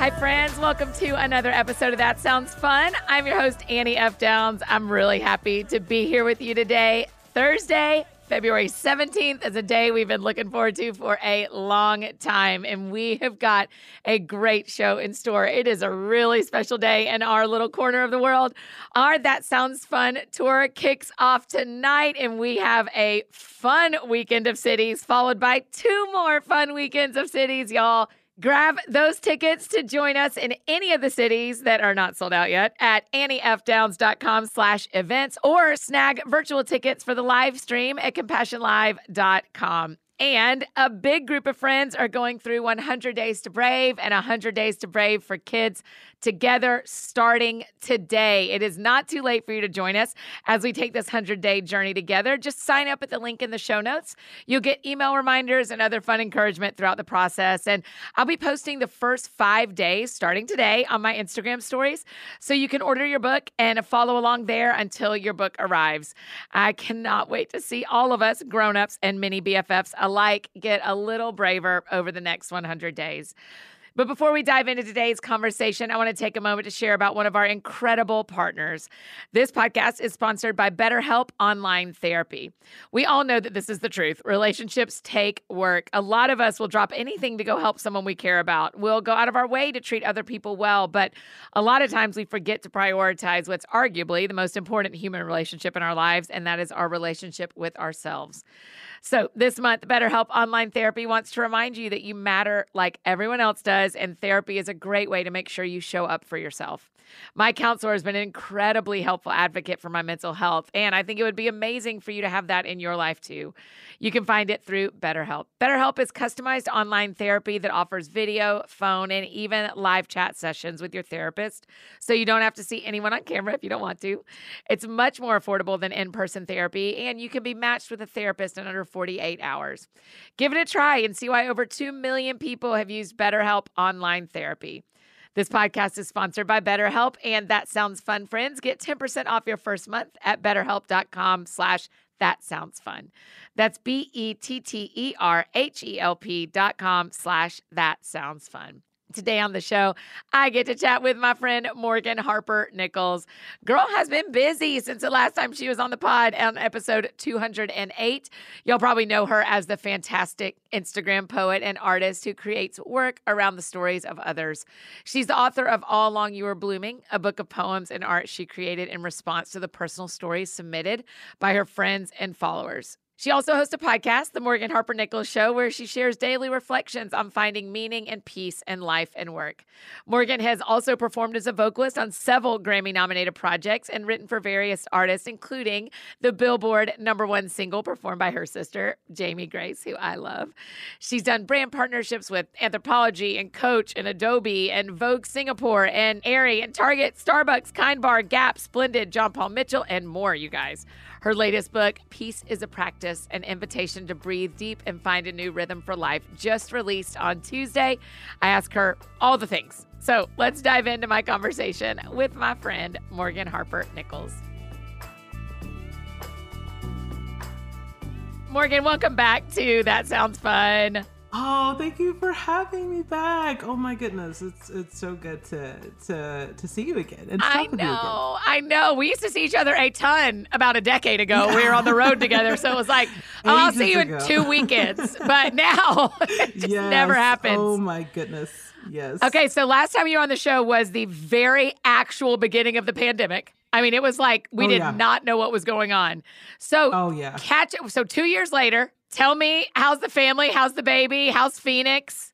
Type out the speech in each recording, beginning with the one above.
Hi, friends. Welcome to another episode of That Sounds Fun. I'm your host, Annie F. Downs. I'm really happy to be here with you today. Thursday, February 17th is a day we've been looking forward to for a long time, and we have got a great show in store. It is a really special day in our little corner of the world. Our That Sounds Fun tour kicks off tonight, and we have a fun weekend of cities, followed by two more fun weekends of cities, y'all. Grab those tickets to join us in any of the cities that are not sold out yet at anniefdowns.com slash events or snag virtual tickets for the live stream at compassionlive.com. And a big group of friends are going through 100 Days to Brave and 100 Days to Brave for Kids together starting today. It is not too late for you to join us as we take this 100 day journey together. Just sign up at the link in the show notes. You'll get email reminders and other fun encouragement throughout the process. And I'll be posting the first five days starting today on my Instagram stories. So you can order your book and follow along there until your book arrives. I cannot wait to see all of us, grown-ups and mini BFFs alike, get a little braver over the next 100 days. But before we dive into today's conversation, I want to take a moment to share about one of our incredible partners. This podcast is sponsored by BetterHelp Online Therapy. We all know that this is the truth. Relationships take work. A lot of us will drop anything to go help someone we care about. We'll go out of our way to treat other people well, but a lot of times we forget to prioritize what's arguably the most important human relationship in our lives, and that is our relationship with ourselves. So, this month, BetterHelp Online Therapy wants to remind you that you matter like everyone else does, and therapy is a great way to make sure you show up for yourself. My counselor has been an incredibly helpful advocate for my mental health, and I think it would be amazing for you to have that in your life too. You can find it through BetterHelp. BetterHelp is customized online therapy that offers video, phone, and even live chat sessions with your therapist, so you don't have to see anyone on camera if you don't want to. It's much more affordable than in person therapy, and you can be matched with a therapist in under 48 hours. Give it a try and see why over 2 million people have used BetterHelp online therapy. This podcast is sponsored by BetterHelp, and that sounds fun, friends. Get 10% off your first month at betterhelp.com slash that sounds fun. That's B-E-T-T-E-R-H-E-L-P dot com slash that sounds fun. Today on the show, I get to chat with my friend Morgan Harper Nichols. Girl has been busy since the last time she was on the pod on episode 208. You'll probably know her as the fantastic Instagram poet and artist who creates work around the stories of others. She's the author of All Along You Were Blooming, a book of poems and art she created in response to the personal stories submitted by her friends and followers. She also hosts a podcast, The Morgan Harper Nichols Show, where she shares daily reflections on finding meaning and peace in life and work. Morgan has also performed as a vocalist on several Grammy nominated projects and written for various artists, including the Billboard number one single performed by her sister, Jamie Grace, who I love. She's done brand partnerships with Anthropologie and Coach and Adobe and Vogue Singapore and Aerie and Target, Starbucks, Kind Bar, Gap, Splendid, John Paul Mitchell, and more, you guys. Her latest book, Peace is a Practice An Invitation to Breathe Deep and Find a New Rhythm for Life, just released on Tuesday. I ask her all the things So let's dive into my conversation with my friend, Morgan Harper Nichols. Morgan, welcome back to That Sounds Fun. Oh, thank you for having me back. Oh my goodness, it's it's so good to to to see you again. And I know, I know. We used to see each other a ton about a decade ago. Yeah. We were on the road together, so it was like, oh, I'll see you ago. in two weekends. But now it just yes. never happens. Oh my goodness. Yes. Okay, so last time you were on the show was the very actual beginning of the pandemic. I mean, it was like we oh, did yeah. not know what was going on. So, oh yeah, catch it. So two years later, tell me how's the family? How's the baby? How's Phoenix?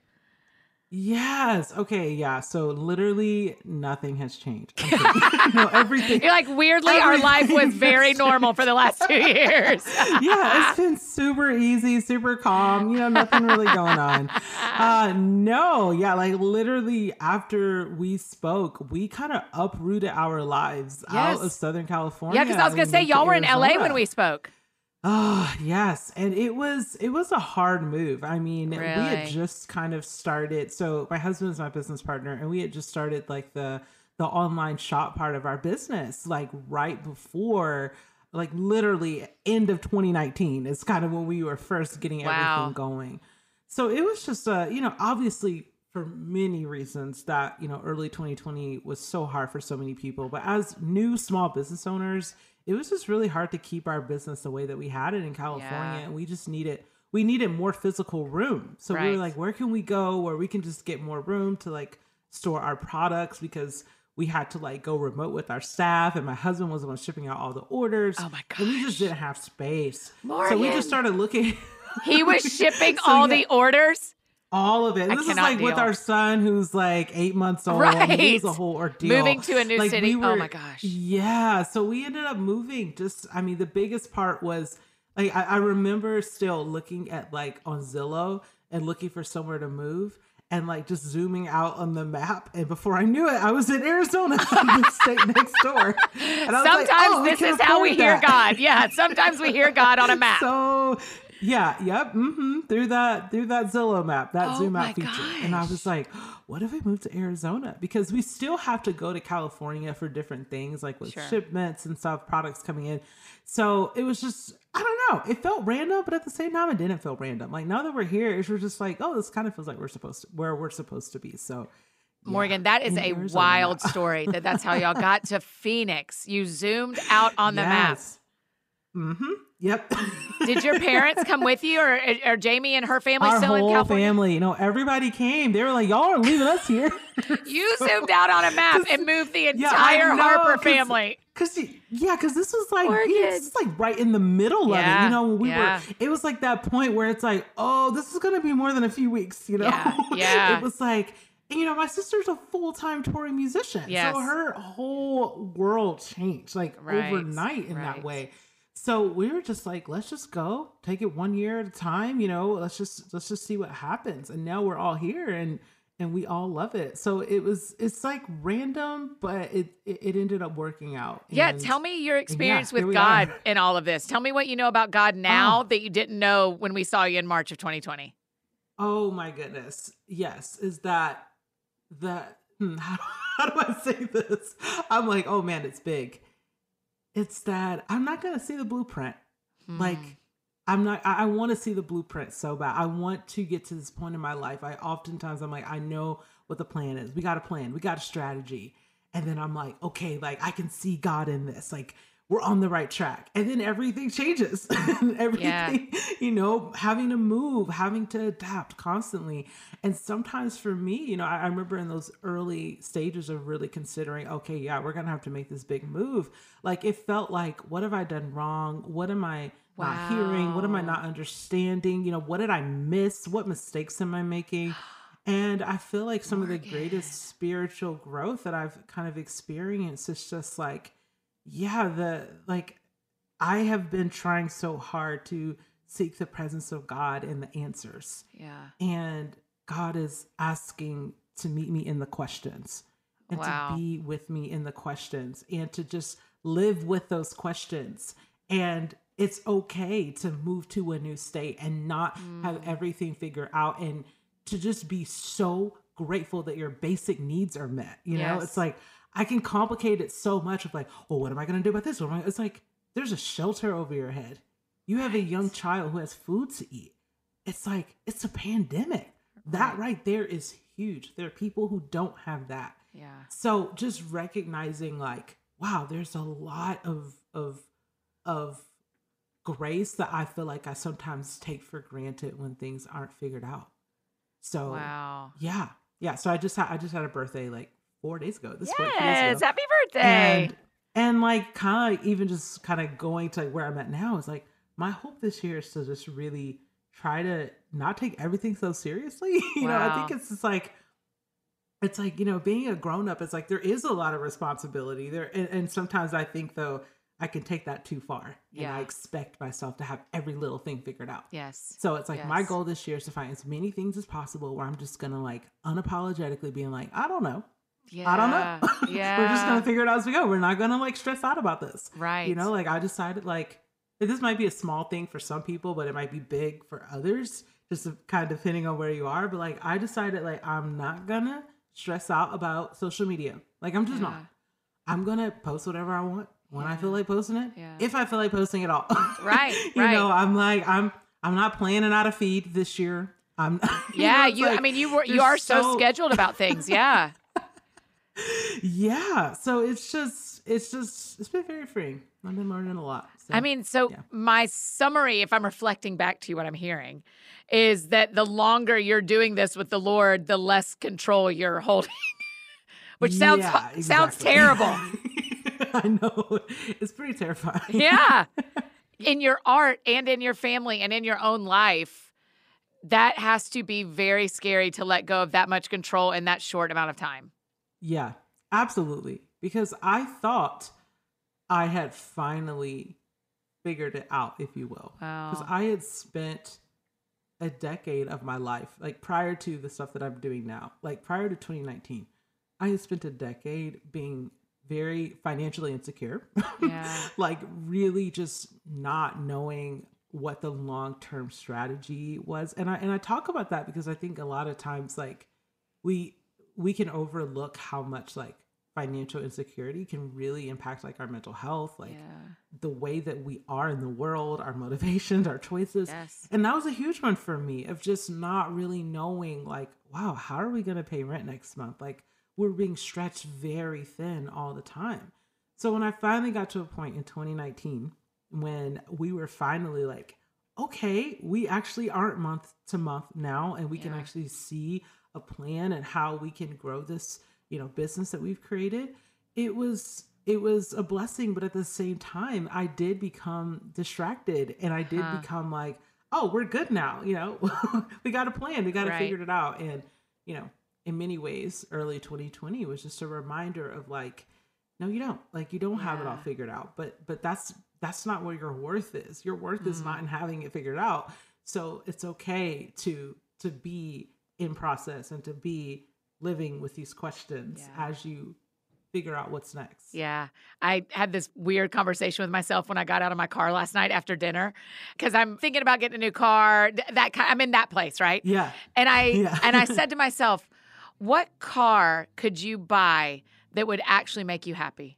Yes. Okay. Yeah. So literally nothing has changed. no, everything. You're like weirdly, our life was very normal for the last two years. yeah, it's been super easy, super calm. You know, nothing really going on. Uh, no. Yeah. Like literally, after we spoke, we kind of uprooted our lives yes. out of Southern California. Yeah, because I was gonna say y'all were in LA when we spoke. Oh, yes. And it was it was a hard move. I mean, really? we had just kind of started. So my husband is my business partner and we had just started like the the online shop part of our business like right before like literally end of 2019 is kind of when we were first getting wow. everything going. So it was just uh, you know, obviously for many reasons that, you know, early 2020 was so hard for so many people, but as new small business owners, it was just really hard to keep our business the way that we had it in California. Yeah. And we just needed we needed more physical room. So right. we were like, where can we go where we can just get more room to like store our products because we had to like go remote with our staff and my husband was the one shipping out all the orders. Oh my god. And we just didn't have space. Morgan. So we just started looking He was shipping so, all yeah. the orders? All of it. this is like deal. with our son who's like eight months old. Right. was a whole ordeal. Moving to a new like, city. We oh were, oh my gosh. Yeah. So we ended up moving. Just, I mean, the biggest part was like, I, I remember still looking at like on Zillow and looking for somewhere to move and like just zooming out on the map. And before I knew it, I was in Arizona, the state next door. And I sometimes like, oh, this is how we that. hear God. Yeah, sometimes we hear God on a map. So yeah, yep. Mm-hmm. Through that through that Zillow map, that oh zoom out feature. Gosh. And I was like, what if we move to Arizona? Because we still have to go to California for different things, like with sure. shipments and stuff, products coming in. So it was just, I don't know. It felt random, but at the same time, it didn't feel random. Like now that we're here, it's just like, oh, this kind of feels like we're supposed to where we're supposed to be. So yeah, Morgan, that is a wild story. That that's how y'all got to Phoenix. You zoomed out on the yes. map. Mm-hmm. Yep. Did your parents come with you, or are Jamie and her family Our still in California? family, you know, everybody came. They were like, "Y'all are leaving us here." you zoomed out on a map and moved the entire yeah, know, Harper family. Cause yeah, cause this was like this is like right in the middle yeah, of it. You know, we yeah. were. It was like that point where it's like, oh, this is gonna be more than a few weeks. You know, yeah, yeah. it was like. You know, my sister's a full time touring musician. Yes. So her whole world changed like right, overnight in right. that way so we were just like let's just go take it one year at a time you know let's just let's just see what happens. And now we're all here and and we all love it. So it was it's like random but it it, ended up working out. Yeah tell me your experience yeah, with god are. in all of this. Tell me what you know about god now oh. that you didn't know when we saw you in march of 2020 oh my goodness. Yes is that that hmm, how, how do i say this? I'm like oh man it's big it's that I'm not gonna see the blueprint. Hmm. Like I'm not I, I want to see the blueprint so bad. I want to get to this point in my life. I oftentimes I'm like, I know what the plan is. We got a plan, we got a strategy. And then I'm like, okay, like I can see God in this. Like we're on the right track. And then everything changes. everything, yeah. you know, having to move, having to adapt constantly. And sometimes for me, you know, I, I, remember in those early stages of really considering, okay, yeah, we're going to have to make this big move. Like it felt like, what have I done wrong? What am I wow. not hearing? What am I not understanding? You know, what did I miss? What mistakes am I making? And I feel like some Morgan. of the greatest spiritual growth that I've kind of experienced is just like, yeah, the like I have been trying so hard to seek the presence of God and the answers. Yeah. And God is asking to meet me in the questions and wow. to be with me in the questions and to just live with those questions. And it's okay to move to a new state and not mm. have everything figured out and to just be so grateful that your basic needs are met. You know, it's like I can complicate it so much of like, well, what am I going to do about this? What am I? It's like there's a shelter over your head. You have a young child who has food to eat. It's like it's a pandemic. That Right. right there is huge. There are people who don't have that. Yeah. So just recognizing like, wow, there's a lot of of of grace that I feel like I sometimes take for granted when things aren't figured out. So Wow. yeah. Yeah. So I just had I just had a birthday like four days ago. This Yes. ago. Happy birthday. And and like kind of even just kind of going to like where I'm at now is like my hope this year is to just really try to not take everything so seriously. you know, I think it's just like it's like, you know, being a grown up, it's like there is a lot of responsibility there. And, and sometimes I think though I can take that too far. And Yeah. I expect myself to have every little thing figured out. yes. So it's like my goal this year is to find as many things as possible where I'm just gonna like unapologetically being like, I don't know. Yeah. I don't know. Yeah. We're just gonna figure it out as we go. We're not gonna like stress out about this. Right. You know, like I decided like this might be a small thing for some people, but it might be big for others, just kind of depending on where you are. But like I decided like I'm not gonna stress out about social media. Like I'm just Yeah. not. I'm gonna post whatever I want when I feel like posting it. Yeah. If I feel like posting it all. Right, you right. know, I'm like I'm I'm not planning out a feed this year. I'm you yeah. know, it's you. I mean, you were. You are so, so- scheduled about things. Yeah. Yeah so it's just it's just it's been very freeing i've been learning a lot so, I mean, so yeah. my summary, if I'm reflecting back to you, what I'm hearing is that the longer you're doing this with the Lord, the less control you're holding, which sounds Yeah, sounds terrible. i know it's pretty terrifying yeah. In your art and in your family and in your own life, that has to be very scary to let go of that much control in that short amount of time. Yeah absolutely because i thought i had finally figured it out if you will because Wow. i had spent a decade of my life like prior to the stuff that i'm doing now like prior to 2019 i had spent a decade being very financially insecure Yeah. like really just not knowing what the long-term strategy was and i and i talk about that because i think a lot of times like we we can overlook how much like financial insecurity can really impact like our mental health like yeah. the way that we are in the world our motivations our choices Yes. and that was a huge one for me of just not really knowing like wow how are we going to pay rent next month like we're being stretched very thin all the time so when i finally got to a point in 2019 when we were finally like okay we actually aren't month to month now and we can actually see a plan and how we can grow this you know business that we've created it was it was a blessing but at the same time i did become distracted and i did Huh. become like oh we're good now you know? We got a plan we got to Right. figure it out. And you know in many ways early 2020 was just a reminder of like no you don't. Like you don't have it all figured out. But but that's that's not where your worth is. Your worth is Mm. not in having it figured out. So it's okay to to be in process and to be living with these questions Yeah. as you figure out what's next Yeah. I had this weird conversation with myself when I got out of my car last night after dinner because I'm thinking about getting a new car. That I'm in that place, right? yeah And I Yeah. and I said to myself, what car could you buy that would actually make you happy?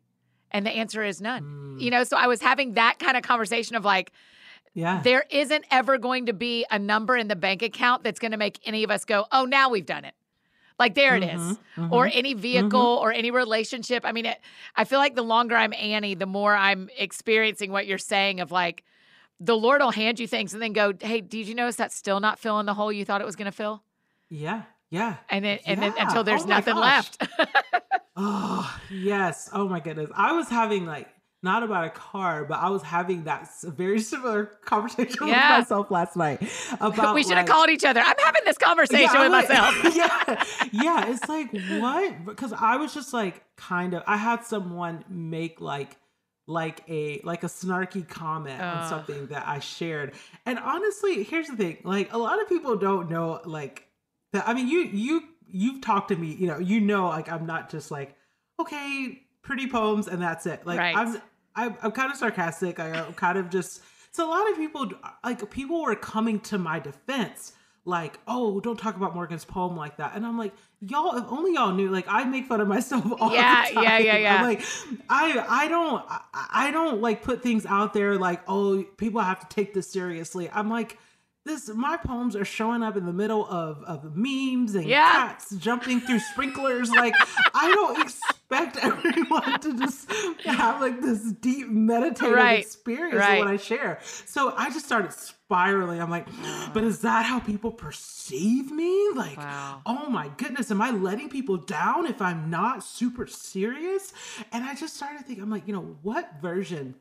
And the answer is none. Mm, You know, so I was having that kind of conversation of like, yeah there isn't ever going to be a number in the bank account that's going to make any of us go, oh, now we've done it. Like there it is, Mhm, Or mhm. any vehicle or any relationship. I mean, it, I feel like the longer I'm Annie, the more I'm experiencing what you're saying of like, the Lord will hand you things and then go, hey, did you notice that's still not filling the hole you thought it was going to fill? yeah yeah And then, and then until there's Oh nothing gosh. left. Oh, yes. Oh my goodness. I was having like not about a car, but I was having that very similar conversation Yeah. with myself last night about we should have like- called each other. I'm having this conversation Yeah, with like- myself. yeah. Yeah. It's like, what? Because I was just like, kind of, I had someone make like, like a like a snarky comment on something that I shared. And honestly, here's the thing. Like a lot of people don't know like that I mean you you you've talked to me, you know, you know like I'm not just like, okay, pretty poems and that's it. Like Right. I'm I'm, I'm kind of sarcastic. I, I'm kind of just so a lot of people like people were coming to my defense like, oh, don't talk about Morgan's poem like that. And I'm like, y'all, if only y'all knew, like I make fun of myself all Yeah, the time. yeah, yeah, yeah. I'm like, I I don't I, I don't like put things out there like, oh, people have to take this seriously. I'm like, this my poems are showing up in the middle of, of memes and Yeah. cats jumping through sprinklers. Like, I don't expect everyone to just have like this deep meditative Right, experience right. when I share. So I just started spiraling. I'm like, but is that how people perceive me? Like, Wow. oh my goodness, am I letting people down if I'm not super serious? And I just started thinking, I'm like, you know, what version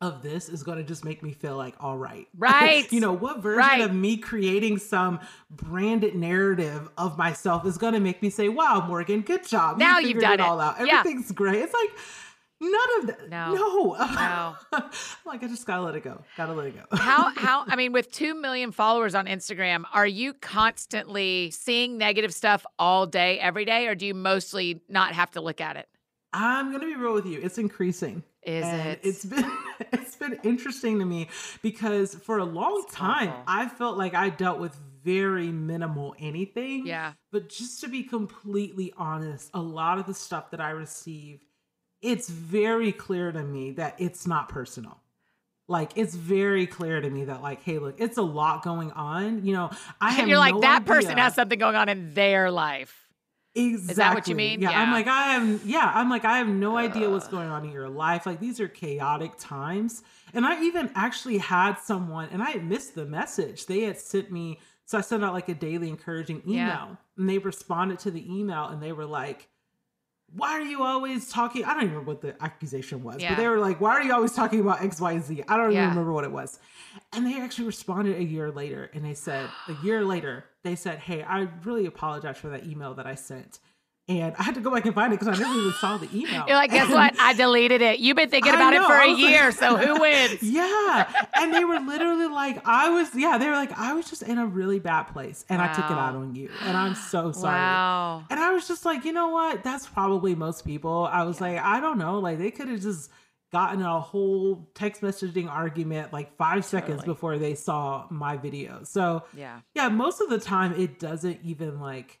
of this is going to just make me feel like all right Right. you know what version Right. of me creating some branded narrative of myself is going to make me say wow morgan good job You Now you've figured done it it. all out Yeah. everything's great it's like none of that No. no No. like i just gotta let it go gotta let it go how how I mean with 2 million followers on Instagram, are you constantly seeing negative stuff all day every day or do you mostly not have to look at it? i'm gonna be real with you it's increasing Is and it? It's been it's been interesting to me because for a long It's time awful. I felt like I dealt with very minimal anything. Yeah. But just to be completely honest, a lot of the stuff that I receive, it's very clear to me that it's not personal. Like it's very clear to me that like, hey, look, it's a lot going on. You know, I have And you're like that person has something going on in their life. Exactly. that what you mean? Yeah, I'm like I have yeah, I'm like I have no idea what's going on in your life. Like these are chaotic times. And I even actually had someone and I had missed the message. They had sent me so I sent out like a daily encouraging email Yeah. and they responded to the email and they were like why are you always talking? I don't even remember what the accusation was, Yeah. but they were like, "Why are you always talking about X, Y, Z?" I don't even Yeah. remember what it was. And they actually responded a year later, and they said, a year later, they said, "Hey, I really apologize for that email that I sent." And I had to go back and find it because I never even saw the email. You're like, guess And- what? I deleted it. You've been thinking about it for a was like- year, so who wins? Yeah. And they were literally like, I was, yeah, they were like, I was just in a really bad place and I took it out on you. And I'm so sorry. Wow. And I was just like, you know what? That's probably most people. I was like, I don't know. Like they could have just gotten a whole text messaging argument like five seconds Totally. before they saw my video. So Yeah. yeah, most of the time it doesn't even like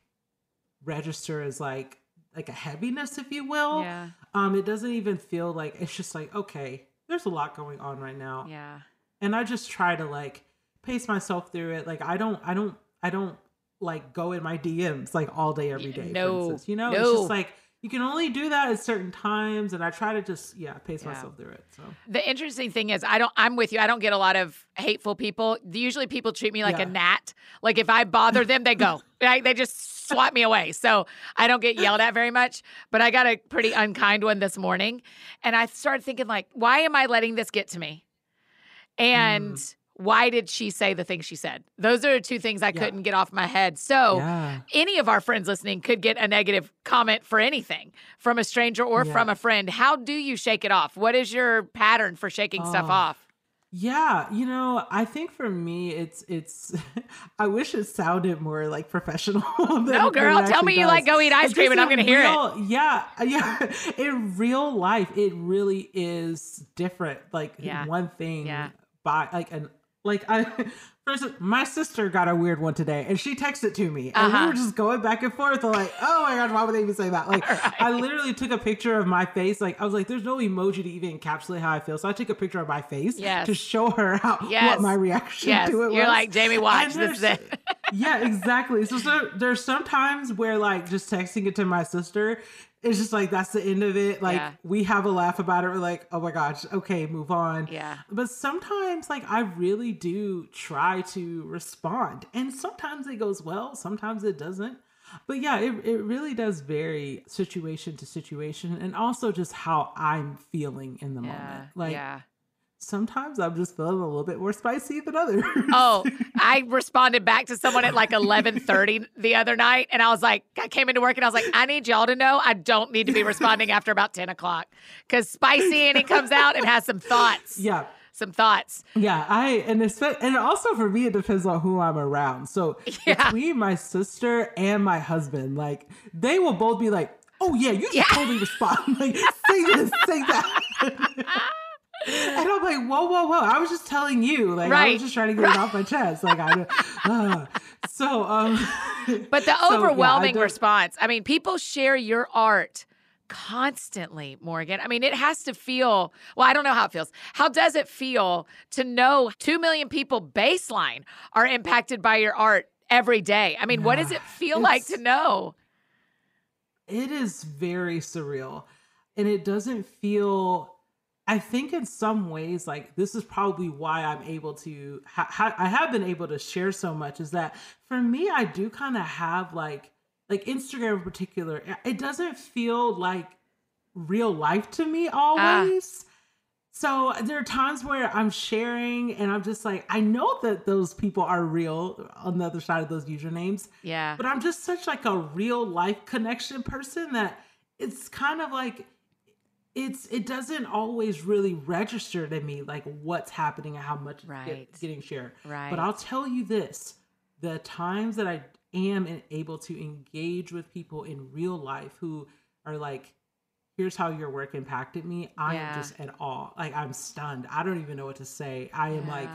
register as like like a heaviness, if you will. Yeah. Um, it doesn't even feel like it's just like, okay, there's a lot going on right now Yeah. and i just try to like pace myself through it like i don't i don't i don't like go in my dms like all day every day no, for instance you know it's just like you can only do that at certain times and i try to just yeah pace Yeah. myself through it so The interesting thing is, I don't. I'm with you. I don't get a lot of hateful people. Usually, people treat me like Yeah. a gnat. Like if I bother them, they go. Right? They just swat me away. So I don't get yelled at very much. But I got a pretty unkind one this morning, and I started thinking like, why am I letting this get to me? And Mm. why did she say the things she said? Those are two things I Yeah. couldn't get off my head. So yeah any of our friends listening could get a negative comment for anything from a stranger or Yeah. from a friend. How do you shake it off? What is your pattern for shaking stuff Oh. off? Yeah you know i think for me it's it's i wish it sounded more like professional No, girl, tell me actually you like go eat ice cream and I'm to hear it. Yeah, yeah. In real life, it really is different. Like Yeah. one thing Yeah. by like an like I instance, my sister got a weird one today and she texted to me and Uh-huh. we were just going back and forth like, oh my god, why would they even say that? Like I literally took a picture of my face. Like I was like, there's no emoji to even encapsulate how I feel. So I took a picture of my face Yes. to show her how Yes. what my reaction Yes, to it was. you're like Jamie. Watch this. Yeah, exactly. So, so there's sometimes where like just texting it to my sister, it's just like that's the end of it. Like Yeah. we have a laugh about it. We're like, oh my gosh, okay, move on. Yeah. But sometimes like I really do try to respond. And sometimes it goes well, sometimes it doesn't. But yeah, it, it really does vary situation to situation and also just how I'm feeling in the Yeah. moment. Like yeah. Sometimes I'm just feeling a little bit more spicy than others. Oh, I responded back to someone at like 11:30 the other night, and I was like, I came into work and I was like, I need y'all to know I don't need to be responding after about 10 o'clock because spicy and he comes out and has some thoughts. yeah. Some thoughts. Yeah, I and it's and also for me it depends on who I'm around. So Yeah. between my sister and my husband, like they will both be like, "Oh yeah, you should Yeah. totally respond. Like say this, say that." And I'm like, whoa, whoa, whoa. I was just telling you. Like, right. I was just trying to get it off my chest. Like, I, uh, so, um, but the overwhelming so, yeah, I response, I mean, people share your art constantly, Morgan. I mean, it has to feel, well, I don't know how it feels. How does it feel to know 2 million people baseline are impacted by your art every day? I mean, yeah, what does it feel like to know? It is very surreal. And it doesn't feel I think in some ways, like this is probably why I'm able to, ha- ha- I have been able to share so much. Is that for me, I do kind of have like like Instagram in particular, it doesn't feel like real life to me ah. always. Ah. So there are times where I'm sharing and I'm just like, I know that those people are real on the other side of those usernames. Yeah. But I'm just such like a real life connection person that it's kind of like it's it doesn't always really register to me like what's happening and how much right. get, getting shared. Right. But I'll tell you this: the times that I am able to engage with people in real life who are like, here's how your work impacted me. I yeah. am just at all Like I'm stunned. I don't even know what to say. I am yeah. like,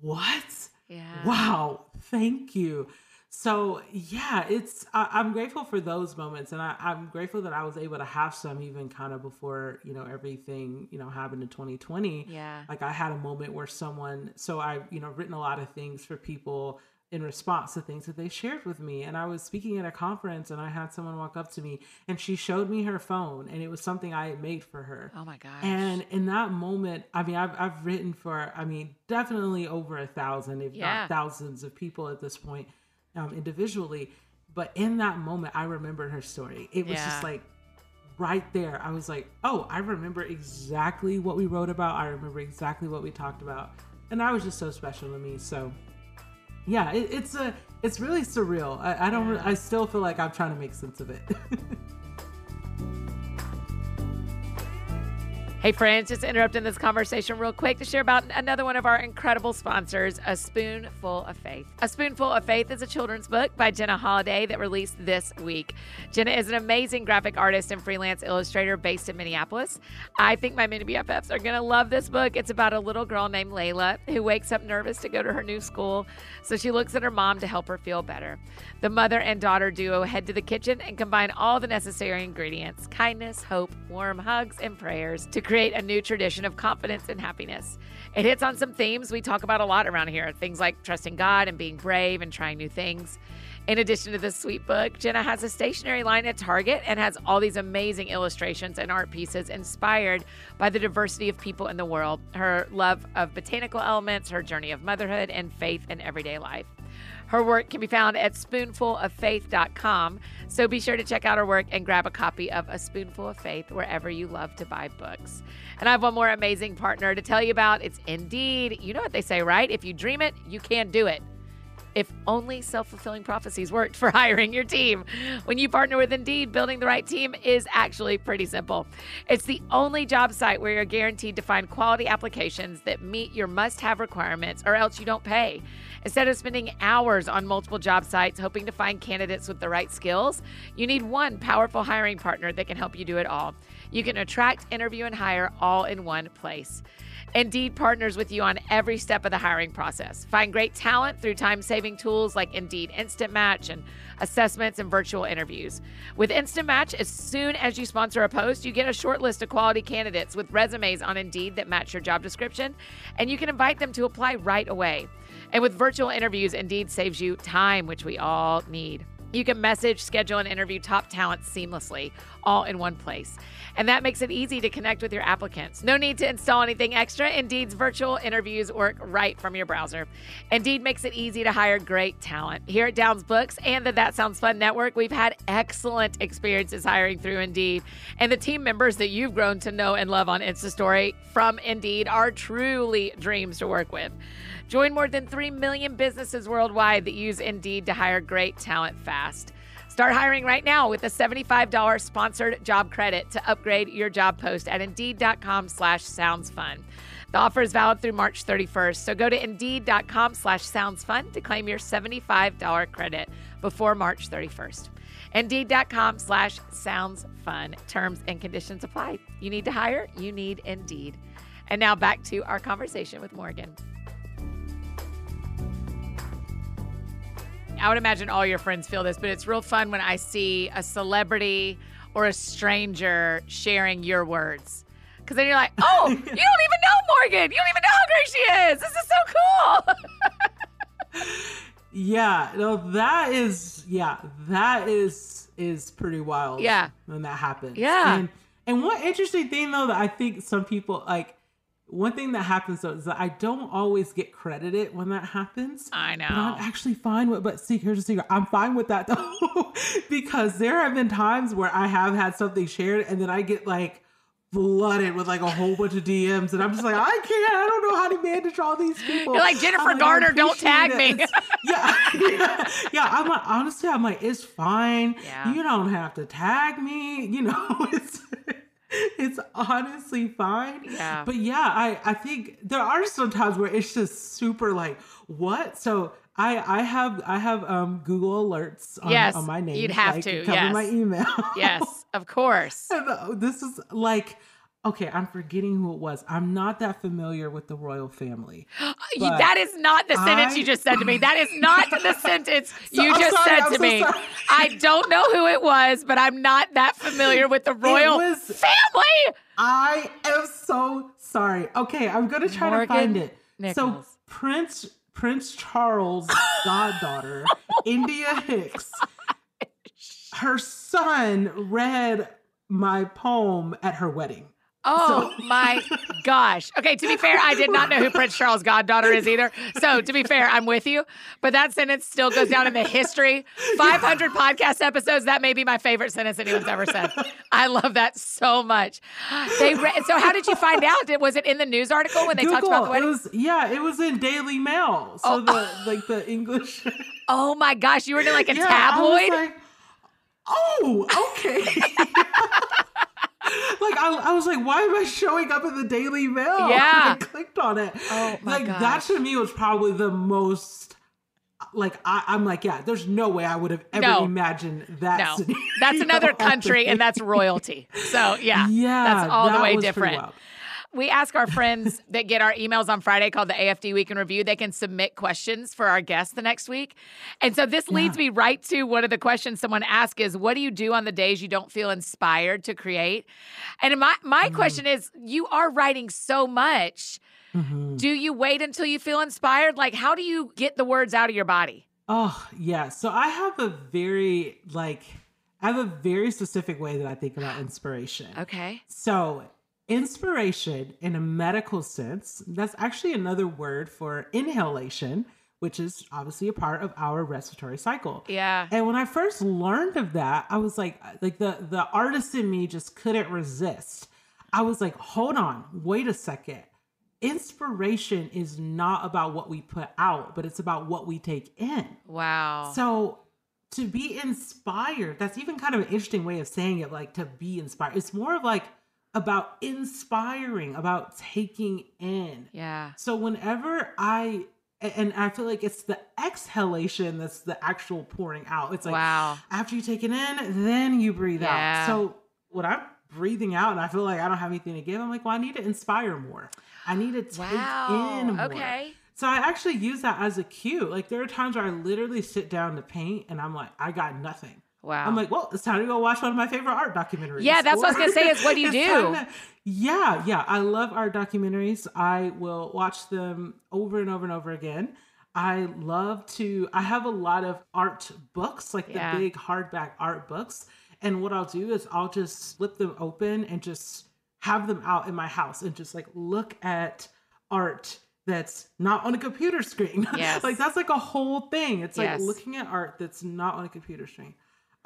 what? Yeah. Wow. Thank you. So yeah, it's I, am grateful for those moments, and I, I'm grateful that I was able to have some even kind of before you know everything you know happened in 2020. Yeah, like I had a moment where someone, so I you know written a lot of things for people in response to things that they shared with me. And I was speaking at a conference and I had someone walk up to me and she showed me her phone and it was something I had made for her. Oh my gosh. And in that moment, I mean, I've, I've written for, I mean, definitely over a thousand, if yeah. not thousands of people at this point um, individually. But in that moment, I remembered her story. It was yeah. just like, right there, I was like, oh, I remember exactly what we wrote about. I remember exactly what we talked about. And that was just so special to me. So yeah, it, it's a it's really surreal. I, I don't. Yeah. I still feel like I'm trying to make sense of it. Hey, friends, just interrupting this conversation real quick to share about another one of our incredible sponsors, A Spoonful of Faith. A Spoonful of Faith is a children's book by Jenna Holliday that released this week. Jenna is an amazing graphic artist and freelance illustrator based in Minneapolis. I think my mini BFFs are going to love this book. It's about a little girl named Layla who wakes up nervous to go to her new school, so she looks at her mom to help her feel better. The mother and daughter duo head to the kitchen and combine all the necessary ingredients kindness, hope, warm hugs, and prayers to create a new tradition of confidence and happiness. It hits on some themes we talk about a lot around here things like trusting God and being brave and trying new things. In addition to this sweet book, Jenna has a stationery line at Target and has all these amazing illustrations and art pieces inspired by the diversity of people in the world, her love of botanical elements, her journey of motherhood, and faith in everyday life. Her work can be found at spoonfuloffaith.com. So be sure to check out her work and grab a copy of A Spoonful of Faith wherever you love to buy books. And I have one more amazing partner to tell you about. It's Indeed. You know what they say, right? If you dream it, you can do it. If only self fulfilling prophecies worked for hiring your team. When you partner with Indeed, building the right team is actually pretty simple. It's the only job site where you're guaranteed to find quality applications that meet your must have requirements, or else you don't pay. Instead of spending hours on multiple job sites hoping to find candidates with the right skills, you need one powerful hiring partner that can help you do it all. You can attract, interview, and hire all in one place. Indeed partners with you on every step of the hiring process. Find great talent through time saving tools like Indeed Instant Match and assessments and virtual interviews. With Instant Match, as soon as you sponsor a post, you get a short list of quality candidates with resumes on Indeed that match your job description, and you can invite them to apply right away. And with virtual interviews, Indeed saves you time, which we all need. You can message, schedule, and interview top talent seamlessly, all in one place. And that makes it easy to connect with your applicants. No need to install anything extra. Indeed's virtual interviews work right from your browser. Indeed makes it easy to hire great talent. Here at Downs Books and the That Sounds Fun Network, we've had excellent experiences hiring through Indeed. And the team members that you've grown to know and love on InstaStory from Indeed are truly dreams to work with. Join more than 3 million businesses worldwide that use Indeed to hire great talent fast. Start hiring right now with a $75 sponsored job credit to upgrade your job post at Indeed.com slash sounds fun. The offer is valid through March 31st, so go to Indeed.com slash sounds fun to claim your $75 credit before March 31st. Indeed.com slash sounds fun. Terms and conditions apply. You need to hire? You need Indeed. And now back to our conversation with Morgan. I would imagine all your friends feel this, but it's real fun when I see a celebrity or a stranger sharing your words. Because then you're like, oh, you don't even know Morgan. You don't even know how great she is. This is so cool. yeah, no, that is, yeah, that is is pretty wild. Yeah, when that happens. Yeah, and and one interesting thing though that I think some people like one thing that happens though is that I don't always get credited when that happens. I know. I'm actually fine with but see, here's the secret. I'm fine with that though. because there have been times where I have had something shared and then I get like flooded with like a whole bunch of DMs, and I'm just like, I can't. I don't know how to manage all these people. You're like Jennifer like, Garner, don't tag me. yeah, yeah, yeah. I'm like, honestly, I'm like, it's fine. Yeah. You don't have to tag me. You know, it's honestly fine. Yeah. But yeah, I I think there are some times where it's just super like what. So I I have I have um Google alerts on, yes, on my name. You'd have like, to cover yes. my email. yes, of course. and, uh, this is like okay, I'm forgetting who it was. I'm not that familiar with the royal family. that is not the sentence I, you just said to me. That is not the sentence so, you I'm just sorry, said I'm to so me. Sorry. I don't know who it was, but I'm not that familiar with the royal was, family. I am so sorry. Okay, I'm going to try Morgan to find it. Nichols. So Prince Prince Charles' goddaughter, India Hicks, her son read my poem at her wedding. Oh so. my gosh. Okay, to be fair, I did not know who Prince Charles' goddaughter is either. So to be fair, I'm with you. But that sentence still goes down in the history. 500 yeah. podcast episodes. That may be my favorite sentence anyone's ever said. I love that so much. They re- so how did you find out? Was it in the news article when they Google, talked about the wedding? It was, yeah, it was in Daily Mail. So oh. the like the English. oh my gosh, you were in like a yeah, tabloid. Like, oh, okay like I, I was like, why am I showing up in the Daily Mail? Yeah, I clicked on it. Oh my like gosh. that to me was probably the most. Like I, am like, yeah. There's no way I would have ever no. imagined that. No, that's another country, and that's royalty. So yeah, yeah, that's all that the way different we ask our friends that get our emails on Friday called the AFD Week in Review, they can submit questions for our guests the next week. And so this leads yeah. me right to one of the questions someone asked is what do you do on the days you don't feel inspired to create? And my my mm-hmm. question is you are writing so much. Mm-hmm. Do you wait until you feel inspired? Like how do you get the words out of your body? Oh, yeah. So I have a very like I have a very specific way that I think about inspiration. Okay. So Inspiration, in a medical sense, that's actually another word for inhalation, which is obviously a part of our respiratory cycle. Yeah. And when I first learned of that, I was like, uh, like the the artist in me just couldn't resist. I was like, hold on, wait a second. Inspiration is not about what we put out, but it's about what we take in. Wow. So to be inspired, that's even kind of an interesting way of saying it, like to be inspired. It's more of like about inspiring, about taking in. Yeah. So whenever I and I feel like it's the exhalation that's the actual pouring out. It's like wow. after you take it in, then you breathe yeah. out. So when I'm breathing out and I feel like I don't have anything to give, I'm like, well, I need to inspire more. I need to take wow. in more. Okay. So I actually use that as a cue. Like there are times where I literally sit down to paint and I'm like, I got nothing. Wow. I'm like, well, it's time to go watch one of my favorite art documentaries. Yeah, that's or, what I was gonna say. Is what do you do? To, yeah, yeah. I love art documentaries. I will watch them over and over and over again. I love to. I have a lot of art books, like yeah. the big hardback art books. And what I'll do is I'll just flip them open and just have them out in my house and just like look at art that's not on a computer screen. Yes. like that's like a whole thing. It's yes. like looking at art that's not on a computer screen.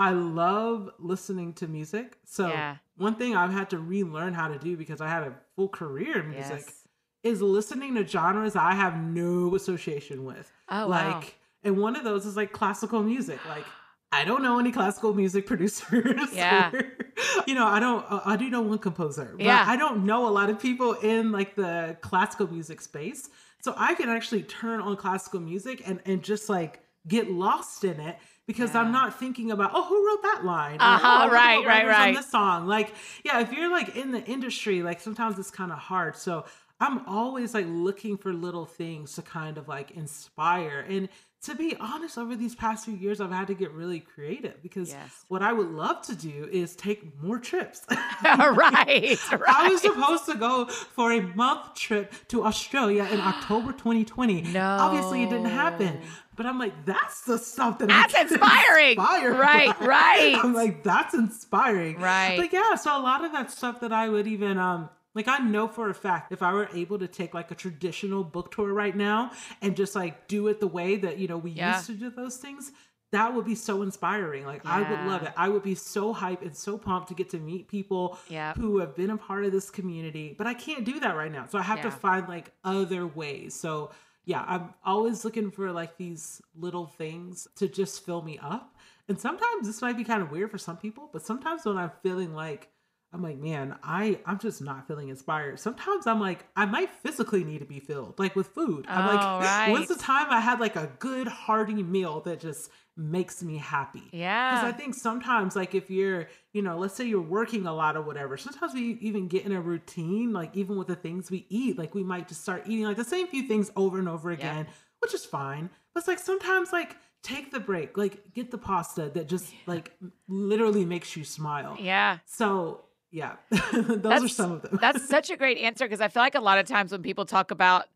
I love listening to music. So yeah. one thing I've had to relearn how to do because I had a full career in music yes. is listening to genres I have no association with. Oh, like, wow. and one of those is like classical music. Like, I don't know any classical music producers. Yeah. Or, you know, I don't, uh, I do know one composer, but yeah. I don't know a lot of people in like the classical music space. So I can actually turn on classical music and, and just like get lost in it because yeah. I'm not thinking about oh who wrote that line uh huh oh, right right right on this song like yeah if you're like in the industry like sometimes it's kind of hard so I'm always like looking for little things to kind of like inspire. And to be honest, over these past few years, I've had to get really creative because Yes. what I would love to do is take more trips. right, right. I was supposed to go for a month trip to Australia in October 2020. No. Obviously, it didn't happen. But I'm like, that's the stuff that That's I get inspiring. inspired Right, by. right. I'm like, that's inspiring. Right. But yeah, so a lot of that stuff that I would even um like I know for a fact if I were able to take like a traditional book tour right now and just like do it the way that you know we Yeah. used to do those things, that would be so inspiring. Like I would love it. I would be so hyped and so pumped to get to meet people Yep. who have been a part of this community. But I can't do that right now. So I have to find like other ways. So yeah, I'm always looking for like these little things to just fill me up. And sometimes this might be kind of weird for some people, but sometimes when I'm feeling like I'm like, man, I I'm just not feeling inspired. Sometimes I'm like, I might physically need to be filled, like with food. I'm Oh, like, when's the time I had like a good hearty meal that just makes me happy? Yeah. Because I think sometimes, like, if you're, you know, let's say you're working a lot or whatever, sometimes we even get in a routine, like, even with the things we eat, like, we might just start eating like the same few things over and over again, which is fine. But it's like sometimes, like, take the break, like, get the pasta that just, like, literally makes you smile. yeah. So, yeah, those are some of them. That's such a great answer because I feel like a lot of times when people talk about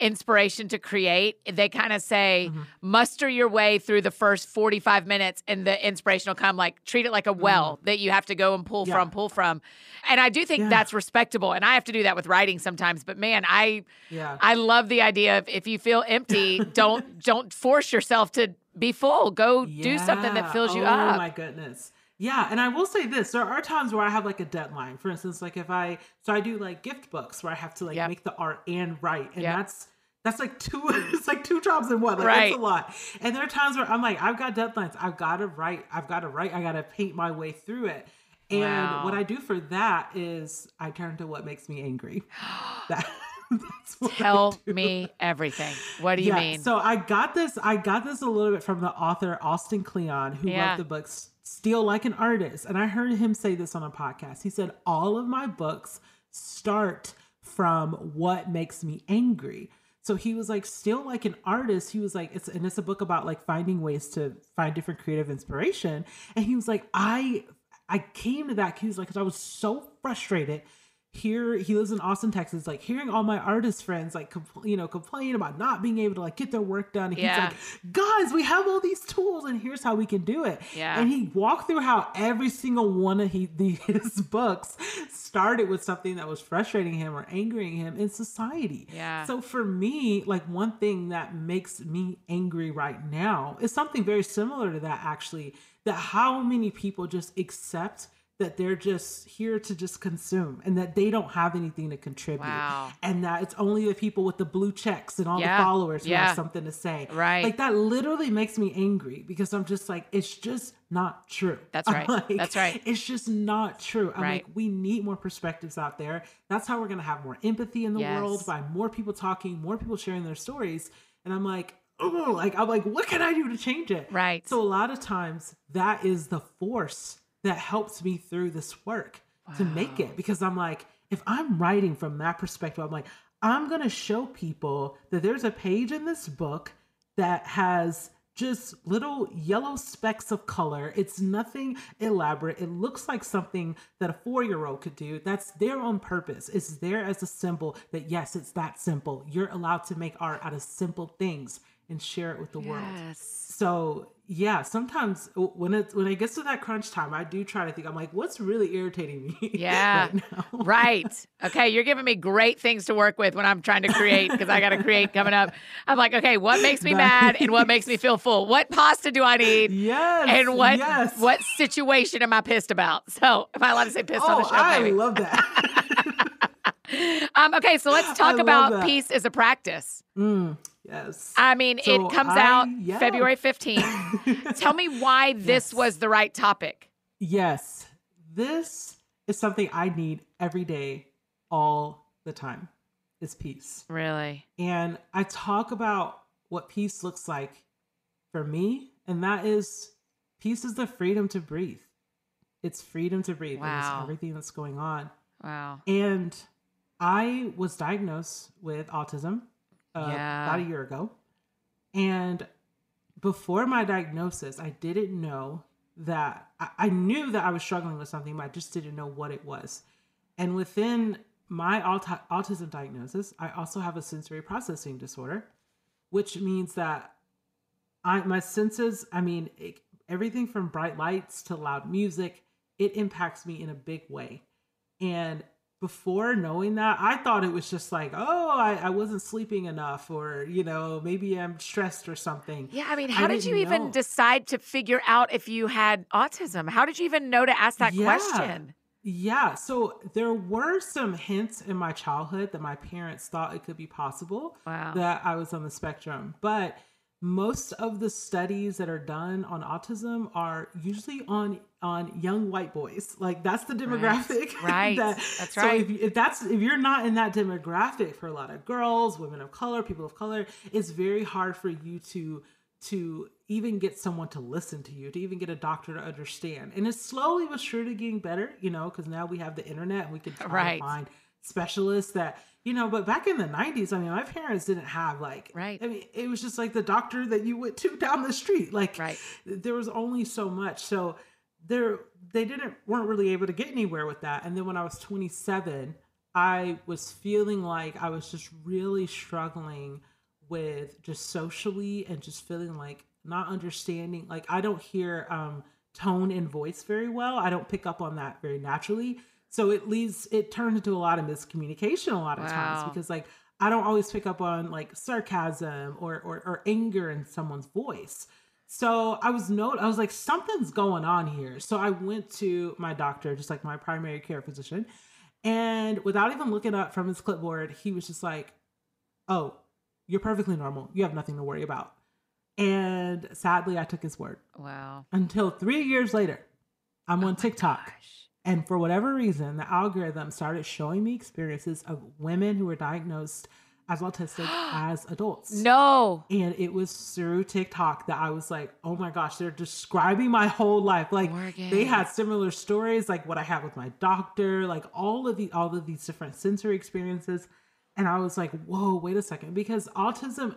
inspiration to create, they kind of say, Mm-hmm. muster your way through the first 45 minutes and the inspiration will come. Like, treat it like a well that you have to go and pull Mm-hmm. Yeah. from, pull from. And I do think Yeah. that's respectable. And I have to do that with writing sometimes. But man, I. yeah. I love the idea of if you feel empty, don't don't force yourself to be full. Go do something that fills you oh, up. Oh my goodness. Yeah, and I will say this: there are times where I have like a deadline. For instance, like if I so I do like gift books where I have to like Yep. make the art and write, and Yep. that's that's like two. It's like two jobs in one. Like Right. it's a lot. And there are times where I'm like, I've got deadlines. I've got to write. I've got to write. I got to paint my way through it. And Wow. what I do for that is I turn to what makes me angry. That, that's what Tell me everything. What do you Yeah, mean? So I got this. I got this a little bit from the author Austin Kleon, who Yeah. wrote the book S- "Steal Like an Artist," and I heard him say this on a podcast. He said, "All of my books start from what makes me angry." So he was like, still like an artist." He was like, "It's and it's a book about like finding ways to find different creative inspiration." And he was like, "I." I came to that. He was like, because I was so frustrated here he lives in austin texas like hearing all my artist friends like compl- you know complain about not being able to like get their work done and Yeah. he's like guys we have all these tools and here's how we can do it Yeah. and he walked through how every single one of he, the, his books started with something that was frustrating him or angering him in society Yeah. so for me like one thing that makes me angry right now is something very similar to that actually that how many people just accept that they're just here to just consume and that they don't have anything to contribute Wow. and that it's only the people with the blue checks and all Yeah. the followers who Yeah. have something to say Right. like that literally makes me angry because i'm just like it's just not true That's right. like, That's right. it's just not true i'm Right. like we need more perspectives out there that's how we're going to have more empathy in the world by more people talking more people sharing their stories and i'm like oh like i'm like what can i do to change it Right. so a lot of times that is the force that helps me through this work to make it because I'm like, if I'm writing from that perspective, I'm like, I'm going to show people that there's a page in this book that has just little yellow specks of color. It's nothing elaborate. It looks like something that a four year old could do. That's there on purpose. It's there as a symbol that, yes, it's that simple. You're allowed to make art out of simple things and share it with the world yes. so yeah sometimes when it when it gets to that crunch time i do try to think i'm like what's really irritating me Yeah. right right. Okay. You're giving me great things to work with when I'm trying to create because I got to create coming up. I'm like, okay, what makes me mad and what makes me feel full? What pasta do I need? yes And what yes what situation am I pissed about? So, am I allowed to say pissed on oh the show? i love that Um, okay, so let's talk about that. peace as a practice. Mm, yes I mean, So it comes I- out yeah. February 15th. Tell me why this Yes. was the right topic. yes this is something i need every day all the time is peace Really? And I talk about what peace looks like for me, and that is peace is the freedom to breathe. It's freedom to breathe. Wow. Everything that's going on. Wow. And I was diagnosed with autism uh, Yeah. about a year ago. And before my diagnosis, I didn't know that I, I knew that I was struggling with something, but I just didn't know what it was. And within my aut- autism diagnosis, I also have a sensory processing disorder, which means that I my senses, I mean, it, everything from bright lights to loud music, it impacts me in a big way. And before knowing that, I thought it was just like, oh, I, I wasn't sleeping enough, or you know, maybe I'm stressed or something. Yeah, I mean, I how did you even know. decide to figure out if you had autism? How did you even know to ask that Yeah. question? Yeah, so there were some hints in my childhood that my parents thought it could be possible Wow. that I was on the spectrum. But most of the studies that are done on autism are usually on on young white boys. Like that's the demographic. Right. that- That's so right. If, you- if that's if you're not in that demographic for a lot of girls, women of color, people of color, it's very hard for you to to even get someone to listen to you, to even get a doctor to understand. And it's slowly but surely getting better, you know, because now we have the internet and we can try Right. to find specialists that, you know, but back in the 90s, I mean, my parents didn't have like, Right. I mean, it was just like the doctor that you went to down the street. Like, Right. there was only so much. So there, they didn't, weren't really able to get anywhere with that. And then when I was 27, I was feeling like I was just really struggling with just socially and just feeling like not understanding like I don't hear um tone and voice very well. I don't pick up on that very naturally. So it leads it turns into a lot of miscommunication a lot of Wow. times because like I don't always pick up on like sarcasm or or, or anger in someone's voice. So I was note I was like something's going on here. So I went to my doctor, just like my primary care physician, and without even looking up from his clipboard, he was just like, "Oh, you're perfectly normal. You have nothing to worry about." And sadly, I took his word. Wow. Until three years later, I'm oh on TikTok. Gosh. And for whatever reason, the algorithm started showing me experiences of women who were diagnosed as autistic as adults. No. And it was through TikTok that I was like, oh my gosh, they're describing my whole life. Like Morgan. they had similar stories, like what I had with my doctor, like all of the all of these different sensory experiences. And I was like, whoa, wait a second. Because autism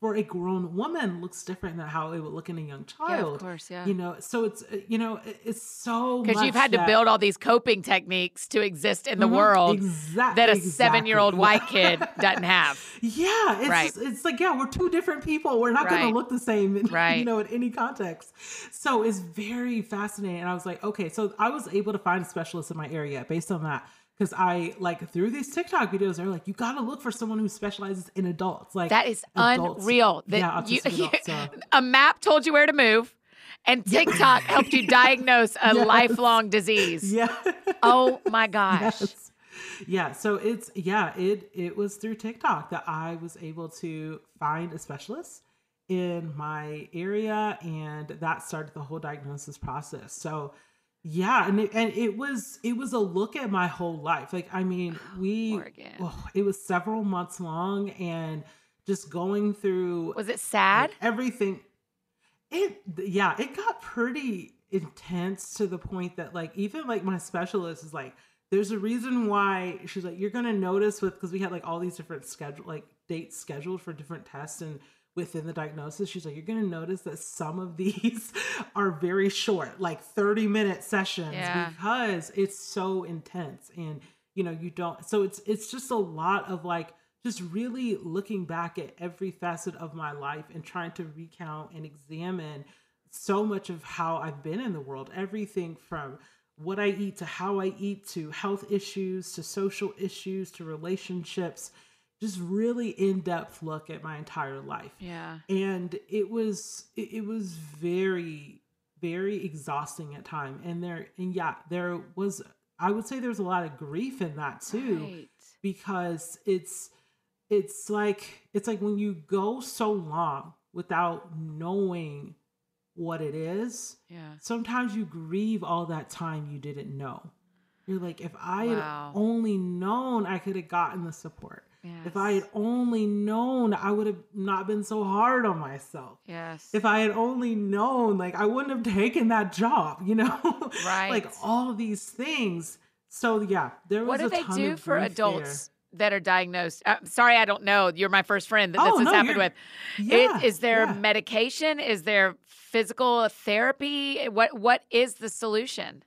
for a grown woman looks different than how it would look in a young Yeah, child. of course. Yeah. You know, so it's uh, you know, it's so Because you've had to build all these coping techniques to exist in the Mhm, world exact- that a exactly. seven-year-old white kid doesn't have. Yeah, it's Right. just, it's like yeah, we're two different people. We're not going to look the same, in, Right. you know, in any context. So it's very fascinating. And I was like, okay, so I was able to find a specialist in my area based on that because I like through these TikTok videos, they're like, you got to look for someone who specializes in adults. Like That is adults- unreal. That yeah, you, adults. So. a map told you where to move, and TikTok helped you diagnose a Yes. lifelong disease. Yeah. Oh my gosh. Yes. Yeah, so it's yeah, it it was through TikTok that I was able to find a specialist in my area and that started the whole diagnosis process. So yeah, and it, and it was it was a look at my whole life. Like I mean, we oh, it was several months long and just going through Was it sad? like, everything it yeah it got pretty intense to the point that like even like my specialist is like there's a reason why she's like you're gonna notice with because we had like all these different schedule like dates scheduled for different tests and within the diagnosis she's like you're gonna notice that some of these are very short like 30 minute sessions Yeah. because it's so intense and you know you don't so it's it's just a lot of like just really looking back at every facet of my life and trying to recount and examine so much of how I've been in the world everything from what I eat to how I eat to health issues to social issues to relationships just really in-depth look at my entire life Yeah. and it was it, it was very very exhausting at time and there and yeah there was i would say there's a lot of grief in that too Right. because it's it's like it's like when you go so long without knowing what it is Yeah. sometimes you grieve all that time you didn't know you're like if i Wow. had only known i could have gotten the support if i had only known i would have not been so hard on myself Yes. if i had only known like i wouldn't have taken that job you know Right. like all of these things So yeah, there was What do they do for grief there. adults that are diagnosed? Uh, sorry, I don't know. You're my first friend that Oh, this has no, happened with. Yeah, It, is there yeah. medication? Is there physical therapy? What What is the solution?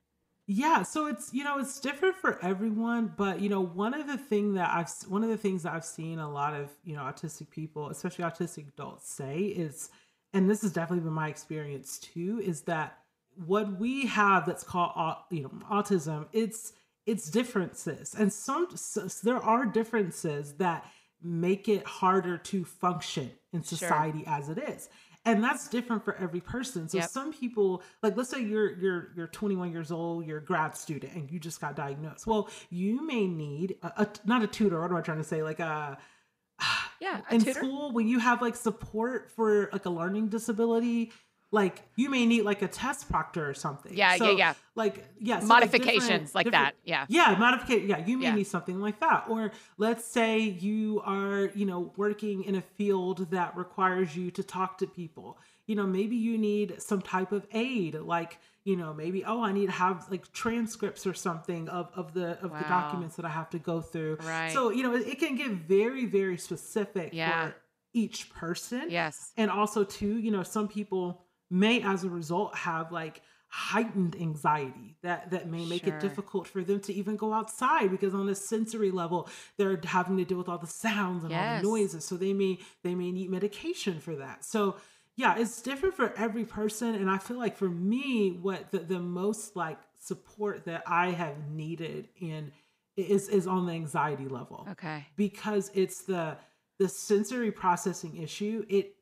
Yeah, so it's you know it's different for everyone, but you know one of the thing that I've one of the things that I've seen a lot of you know autistic people, especially autistic adults, say is, and this has definitely been my experience too, is that what we have that's called you know autism, it's it's differences, and some so, there are differences that make it harder to function in Sure. society as it is and that's different for every person so Yep. some people like let's say you're you're you're 21 years old you're a grad student and you just got diagnosed well you may need a, a not a tutor what am i trying to say like a Yeah, a in tutor. school when you have like support for like a learning disability like you may need like a test proctor or something Yeah, yeah, So, yeah. like yeah so, like, Modifications different- like different- that. Yeah. yeah, modification. Yeah, you may Yeah. need something like that. Or let's say you are, you know, working in a field that requires you to talk to people. You know, maybe you need some type of aid, like, you know, maybe, oh, I need to have like transcripts or something of, of the of the documents that I have to go through. Right. So, you know, it, it can get very, very specific Yeah. for each person Yes. and also too you know some people may as a result have like heightened anxiety that that may make Sure. it difficult for them to even go outside because on a sensory level they're having to deal with all the sounds and Yes. all the noises so they may they may need medication for that so yeah it's different for every person and i feel like for me what the, the most like support that i have needed in is is on the anxiety level Okay. because it's the the sensory processing issue it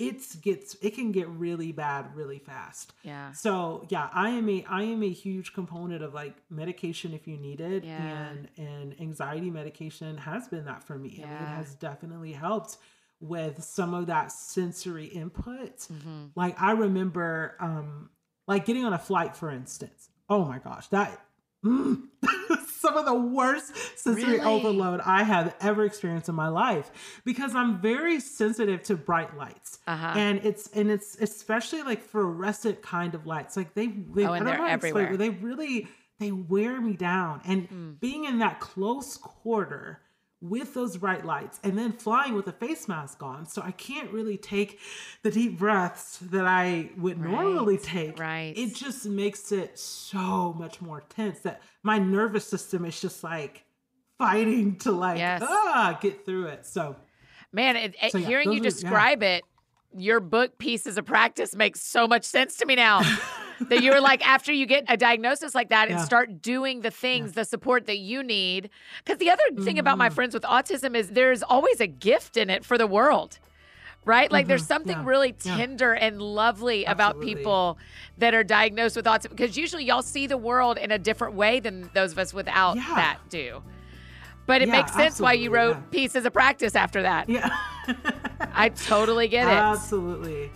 it's gets it can get really bad really fast. Yeah. so yeah i am a i am a huge component of like medication if you need it. Yeah. and and anxiety medication has been that for me. I mean, it has definitely helped with some of that sensory input. Mm-hmm. like i remember um like getting on a flight for instance. Oh my gosh that mm, some of the worst sensory Really? overload i have ever experienced in my life because i'm very sensitive to bright lights Uh-huh. and it's and it's especially like fluorescent kind of lights like they, they Oh, and they're explain everywhere. they really they wear me down and Hmm. being in that close quarter with those bright lights and then flying with a face mask on so i can't really take the deep breaths that i would normally take right. it just makes it so much more tense that my nervous system is just like fighting to like Yes. ah get through it so Man, it, it- So, yeah, hearing you those are- yeah. describe it, your book Peace is a Practice makes so much sense to me now. that you were like, after you get a diagnosis like that and start doing the things, the support that you need. Because the other thing about my Mhm. friends with autism is there's always a gift in it for the world. Right? Like there's Mhm. something Yeah. really Yeah. tender and lovely about people that are diagnosed with autism because usually y'all see the world in a different way than those of us without Yeah. that do. But it Yeah, makes sense why you wrote yeah. Peace is a Practice after that. yeah I totally get it. absolutely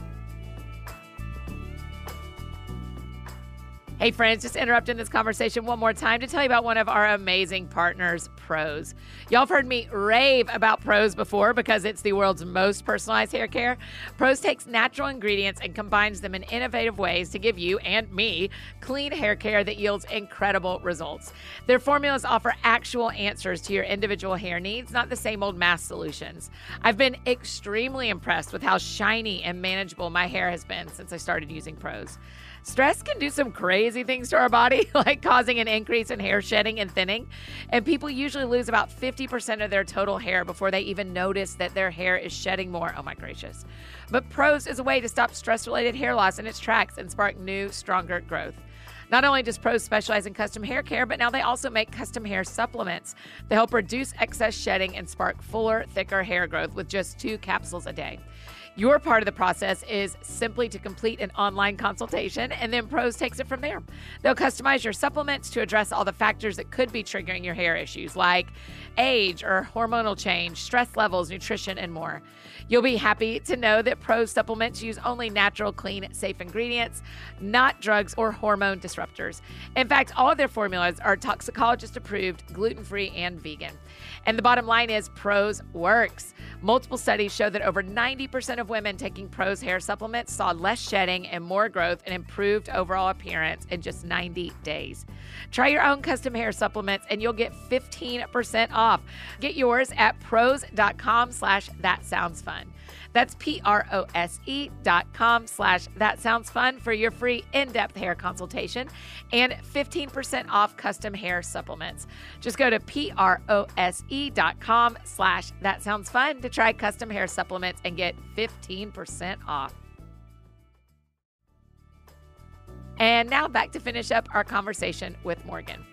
Hey, friends, just interrupting this conversation one more time to tell you about one of our amazing partners, Prose. Y'all have heard me rave about Prose before because it's the world's most personalized hair care. Prose takes natural ingredients and combines them in innovative ways to give you and me clean hair care that yields incredible results. Their formulas offer actual answers to your individual hair needs, not the same old mass solutions. I've been extremely impressed with how shiny and manageable my hair has been since I started using Prose. Stress can do some crazy things to our body, like causing an increase in hair shedding and thinning. And people usually lose about 50% of their total hair before they even notice that their hair is shedding more. Oh my gracious. But Prose is a way to stop stress related hair loss in its tracks and spark new, stronger growth. Not only does Prose specialize in custom hair care, but now they also make custom hair supplements that help reduce excess shedding and spark fuller, thicker hair growth with just two capsules a day. Your part of the process is simply to complete an online consultation, and then Prose takes it from there. They'll customize your supplements to address all the factors that could be triggering your hair issues, like age or hormonal change, stress levels, nutrition, and more. You'll be happy to know that Prose supplements use only natural, clean, safe ingredients, not drugs or hormone disruptors. In fact, all their formulas are toxicologist approved, gluten free, and vegan. And the bottom line is Prose works. Multiple studies show that over 90% of of women taking Prose hair supplements saw less shedding and more growth and improved overall appearance in just 90 days. Try your own custom hair supplements and you'll get 15% off. Get yours at prose.com slash that sounds fun. That's P-R-O-S-E dot com slash that sounds fun for your free in-depth hair consultation and 15% off custom hair supplements. Just go to P-R-O-S-E dot com slash that sounds fun to try custom hair supplements and get 15% off. And now back to finish up our conversation with Morgan.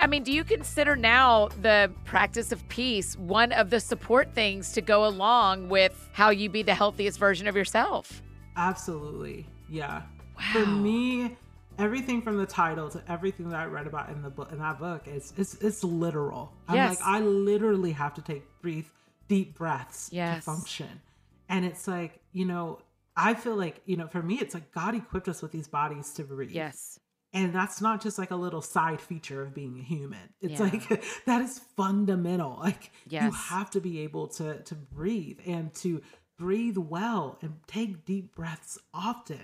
I mean, do you consider now the practice of peace one of the support things to go along with how you be the healthiest version of yourself? Absolutely. Yeah. Wow. For me, everything from the title to everything that I read about in the book in that book is it's it's literal. I'm Yes. like I literally have to take breathe deep breaths Yes. to function. And it's like, you know, I feel like, you know, for me it's like God equipped us with these bodies to breathe. Yes. And that's not just like a little side feature of being a human. It's Yeah. like that is fundamental. Like you have to be able to to breathe and to breathe well and take deep breaths often.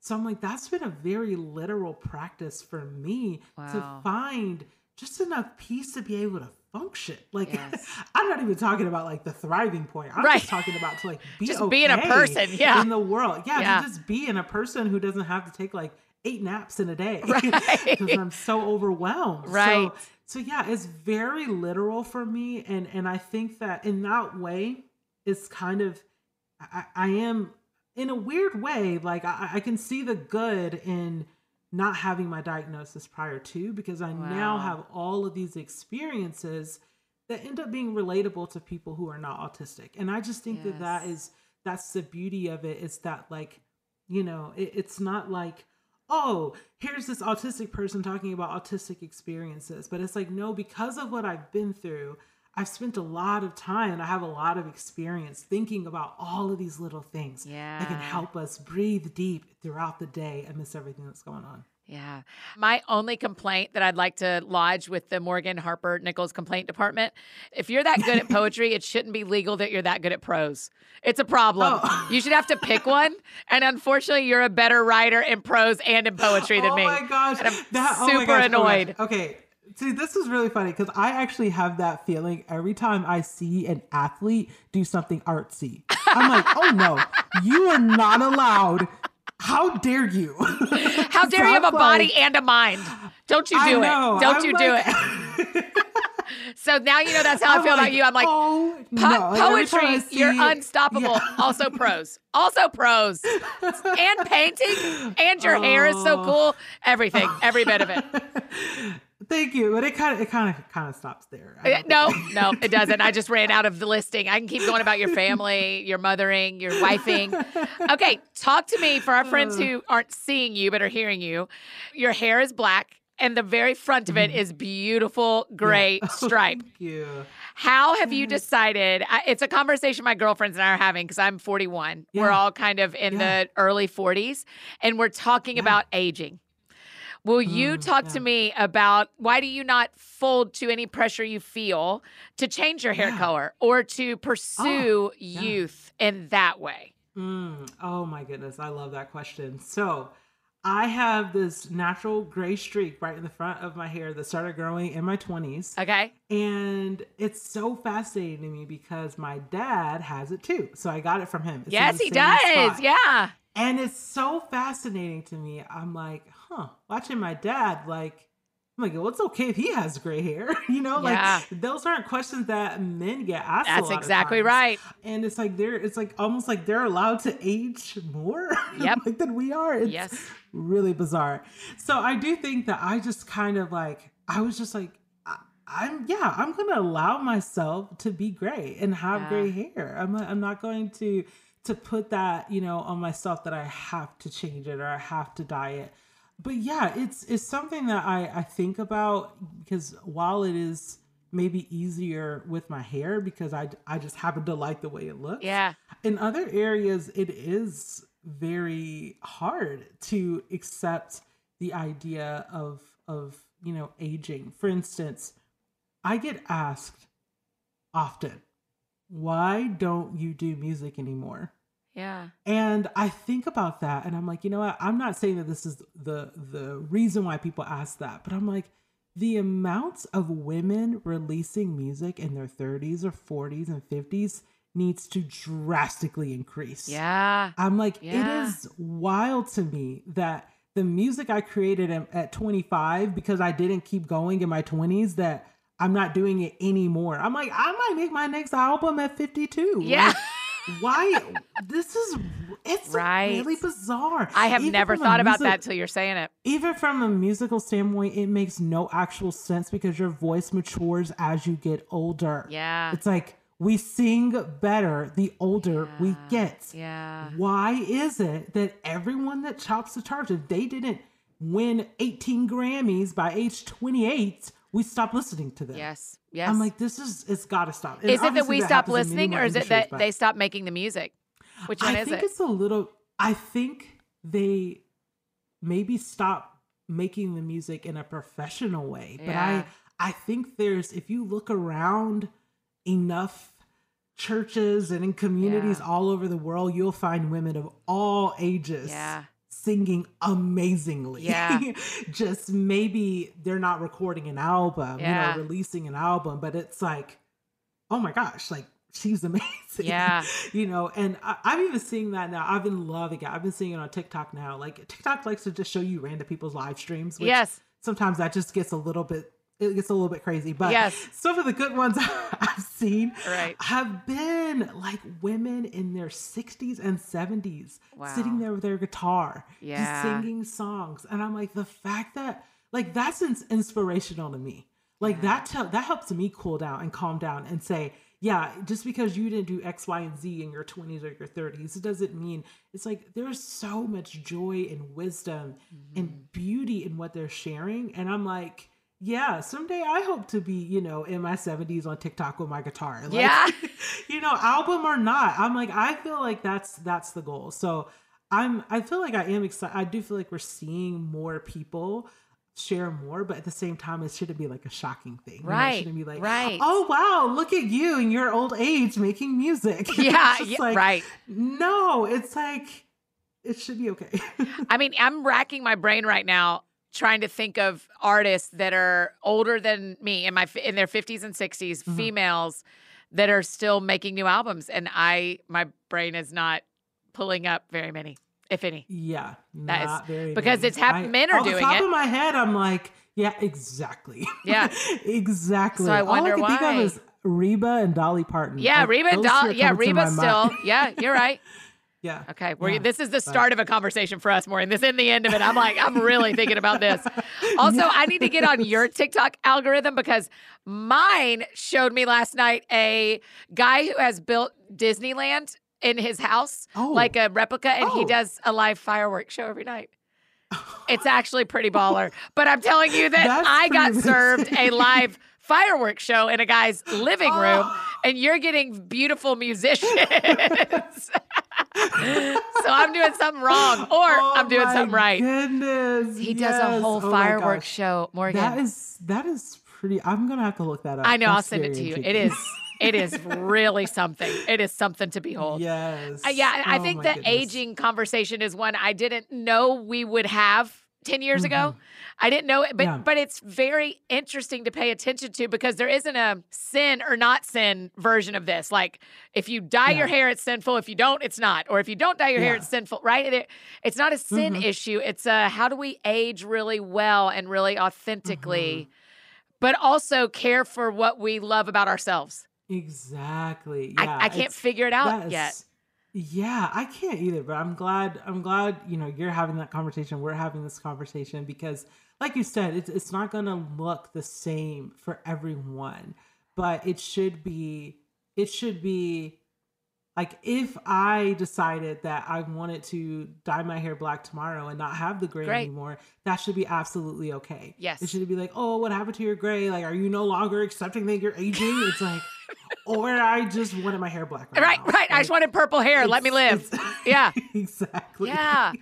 So I'm like that's been a very literal practice for me Wow. to find just enough peace to be able to function. Like Yes. I'm not even talking about like the thriving point. I'm Right. just talking about to like be Just being a person, yeah. in the world. Yeah, Yeah. to just be in a person who doesn't have to take like eight naps in a day Right. because I'm so overwhelmed. Right. So, so yeah, it's very literal for me, and and I think that in that way, it's kind of I, I am in a weird way like I, I can see the good in not having my diagnosis prior to because I now have all of these experiences that end up being relatable to people who are not autistic, and I just think that that Yes. is that's the beauty of it is that like you know it, it's not like oh here's this autistic person talking about autistic experiences but it's like no because of what i've been through i've spent a lot of time and i have a lot of experience thinking about all of these little things yeah. that can help us breathe deep throughout the day amidst everything that's going on Yeah. My only complaint that I'd like to lodge with the Morgan Harper Nichols complaint department if you're that good at poetry, it shouldn't be legal that you're that good at prose. It's a problem. Oh. You should have to pick one. And unfortunately, you're a better writer in prose and in poetry than oh me. my gosh And I'm that, oh my super gosh, oh gosh. annoyed. okay see this is really funny because i actually have that feeling every time i see an athlete do something artsy i'm like oh no you are not allowed how dare you How dare you have a I'm body like- and a mind? Don't you do know, it. Don't I'm you do it. So now you know that's how I feel about you. I'm like, oh, Po- no. Like, poetry, I you're unstoppable. Yeah. Also prose. Also prose. and painting. And your hair is so Oh. cool. Everything. Every bit of it. Thank you, but it kind of it kind of kind of stops there. Uh, No, no, it doesn't. I just ran out of the listing. I can keep going about your family, your mothering, your wifing. Okay, talk to me for our friends who uh. aren't seeing you but are hearing you. Your hair is black, and the very front of it mm-hmm. is beautiful gray Yeah. Oh, stripe. Thank you. How have you mm-hmm. decided? I- It's a conversation my girlfriends and I are having because I'm 41. We're all kind of in Yeah. the early 40s, and we're talking Yeah. about aging. Will you Mm, talk to me about why do you not fold to any pressure you feel to change your hair Yeah. color or to pursue yeah. youth in that way? Mm, oh my goodness, I love that question. So, I have this natural gray streak right in the front of my hair that started growing in my 20s. Okay. And it's so fascinating to me because my dad has it too. So I got it from him. It's yes, he does. spot. Yeah. And it's so fascinating to me. I'm like, huh, watching my dad, like, I'm like, well, it's okay if he has gray hair. you know, Yeah. like those aren't questions that men get asked. That's exactly right. And it's like they're it's like almost like they're allowed to age more Yep. like than we are. It's Yes. really bizarre. So I do think that I just kind of like I was just like I'm yeah, I'm gonna allow myself to be gray and have Yeah. gray hair. I'm I'm not going to to put that you know on myself that I have to change it or I have to dye it. But yeah, it's it's something that I I think about because while it is maybe easier with my hair because I I just happen to like the way it looks Yeah. in other areas it is very hard to accept the idea of of you know aging for instance i get asked often, why don't you do music anymore? Yeah. And I think about that and I'm like, you know what? I'm not saying that this is the the reason why people ask that, but I'm like the amounts of women releasing music in their 30s or 40s and 50s needs to drastically increase. Yeah. I'm like, Yeah. it is wild to me that the music I created at- at 25 because I didn't keep going in my 20s that I'm not doing it anymore. I'm like, I might make my next album at 52. Yeah. Like, why? this is it's Right. really bizarre. I have Even never thought about music- that till you're saying it. even from a musical standpoint, it makes no actual sense because your voice matures as you get older. Yeah. It's like we sing better the older we get. Yeah. Why is it that everyone that chops the charge, if they didn't win 18 Grammys by age 28, we stop listening to them? Yes. Yes. I'm like, this is, it's got to stop. And is it that we stop in many listening or is it that but- they stop making the music? Which one I is think it's a little. I think they maybe stop making the music in a professional way, but Yeah. I I think there's if you look around enough churches and in communities Yeah. all over the world, you'll find women of all ages Yeah. Singing amazingly. Yeah. Just maybe they're not recording an album, Yeah. you know, releasing an album, but it's like, oh my gosh, like she's amazing. Yeah. you know, and I, I'm even seeing that now. I've been loving it. I've been seeing it on TikTok now. Like TikTok likes to just show you random people's live streams. Which Yes. Sometimes that just gets a little bit. It gets a little bit crazy, but Yes. some of the good ones I've seen Right. have been like women in their 60s and 70s Wow. sitting there with their guitar, Yeah. just singing songs. And I'm like, the fact that, like, that's ins- inspirational to me. Like, that tell that helps me cool down and calm down and say, yeah, just because you didn't do X, Y, and Z in your 20s or your 30s, it doesn't mean it's like there's so much joy and wisdom Mm-hmm. and beauty in what they're sharing. And I'm like, yeah, someday I hope to be, you know, in my 70s on TikTok with my guitar. Like, Yeah. you know, album or not. I'm like, I feel like that's that's the goal. So I'm I feel like I am excited. I do feel like we're seeing more people share more, but at the same time, it shouldn't be like a shocking thing. you know? Right, It shouldn't be like, right. oh wow, look at you in your old age making music. Yeah. yeah like, right. No, it's like it should be okay. I mean, I'm racking my brain right now trying to think of artists that are older than me in my in their 50s and 60s, Mhm. females that are still making new albums and I my brain is not pulling up very many, if any. yeah, That is- because many. it's hap- I- men are off the doing top it. of my head, I'm like, yeah, exactly. Yeah. exactly. So I wonder All I can think of is Reba and Dolly Parton. Yeah, Like, Reba and those two Doll. are Yeah, Reba still. Yeah, you're right. Yeah. Okay, we're, Yeah, this is the start of a conversation for us, Maureen. This isn't the end of it. I'm like, I'm really thinking about this. Also. I need to get on your TikTok algorithm because mine showed me last night a guy who has built Disneyland in his house, Oh. like a replica, and he Oh. does a live fireworks show every night. It's actually pretty baller. But I'm telling you that That's I got served a live fireworks show in a guy's living room, Oh. and you're getting beautiful musicians. so I'm doing something wrong, or Oh I'm doing something right. Goodness. He does a whole Oh fireworks show, Morgan. That is that is pretty. I'm gonna have to look that up. I know. I'll send it to you. It is. It is really something. It is something to behold. yes. Uh, yeah, I Oh think the goodness. aging conversation is one I didn't know we would have 10 years ago. I didn't know it, but Mm-hmm. Yeah. but it's very interesting to pay attention to because there isn't a sin or not sin version of this. Like if you dye your hair, it's sinful. If you don't, it's not. Or if you don't dye your hair, it's sinful, right? It- it's not a sin Mhm. issue. It's a how do we age really well and really authentically, Mm-hmm. but also care for what we love about ourselves. Exactly. Yeah, I, I can't figure it out yet. Yeah, I can't either, but I'm glad I'm glad, you know, you're having that conversation. We're having this conversation because like you said, it's it's not going to look the same for everyone, but it should be it should be like if I decided that I wanted to dye my hair black tomorrow and not have the gray Great. anymore, that should be absolutely okay. Yes. It should be like, oh, what happened to your gray? Like, are you no longer accepting that you're aging? It's like, or I just wanted my hair black. Right, now. right. I just wanted purple hair. Let me live. Yeah. exactly. Yeah.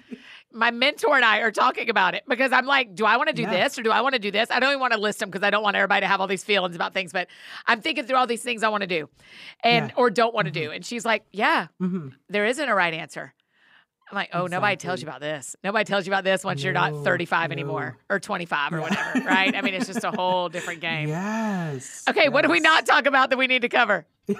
my mentor and I are talking about it because I'm like, do I want to do Yeah. this or do I want to do this? I don't even want to list them because I don't want everybody to have all these feelings about things, but I'm thinking through all these things I want to do and Yeah. or don't want to do. And she's like, yeah, hmm there isn't a right answer. I'm like, oh, nobody tells you about this. Nobody tells you about this once you're not 35 no. anymore or 25 or Yeah. whatever, right? I mean, it's just a whole different game. Yes. Okay, what do we not talk about that we need to cover?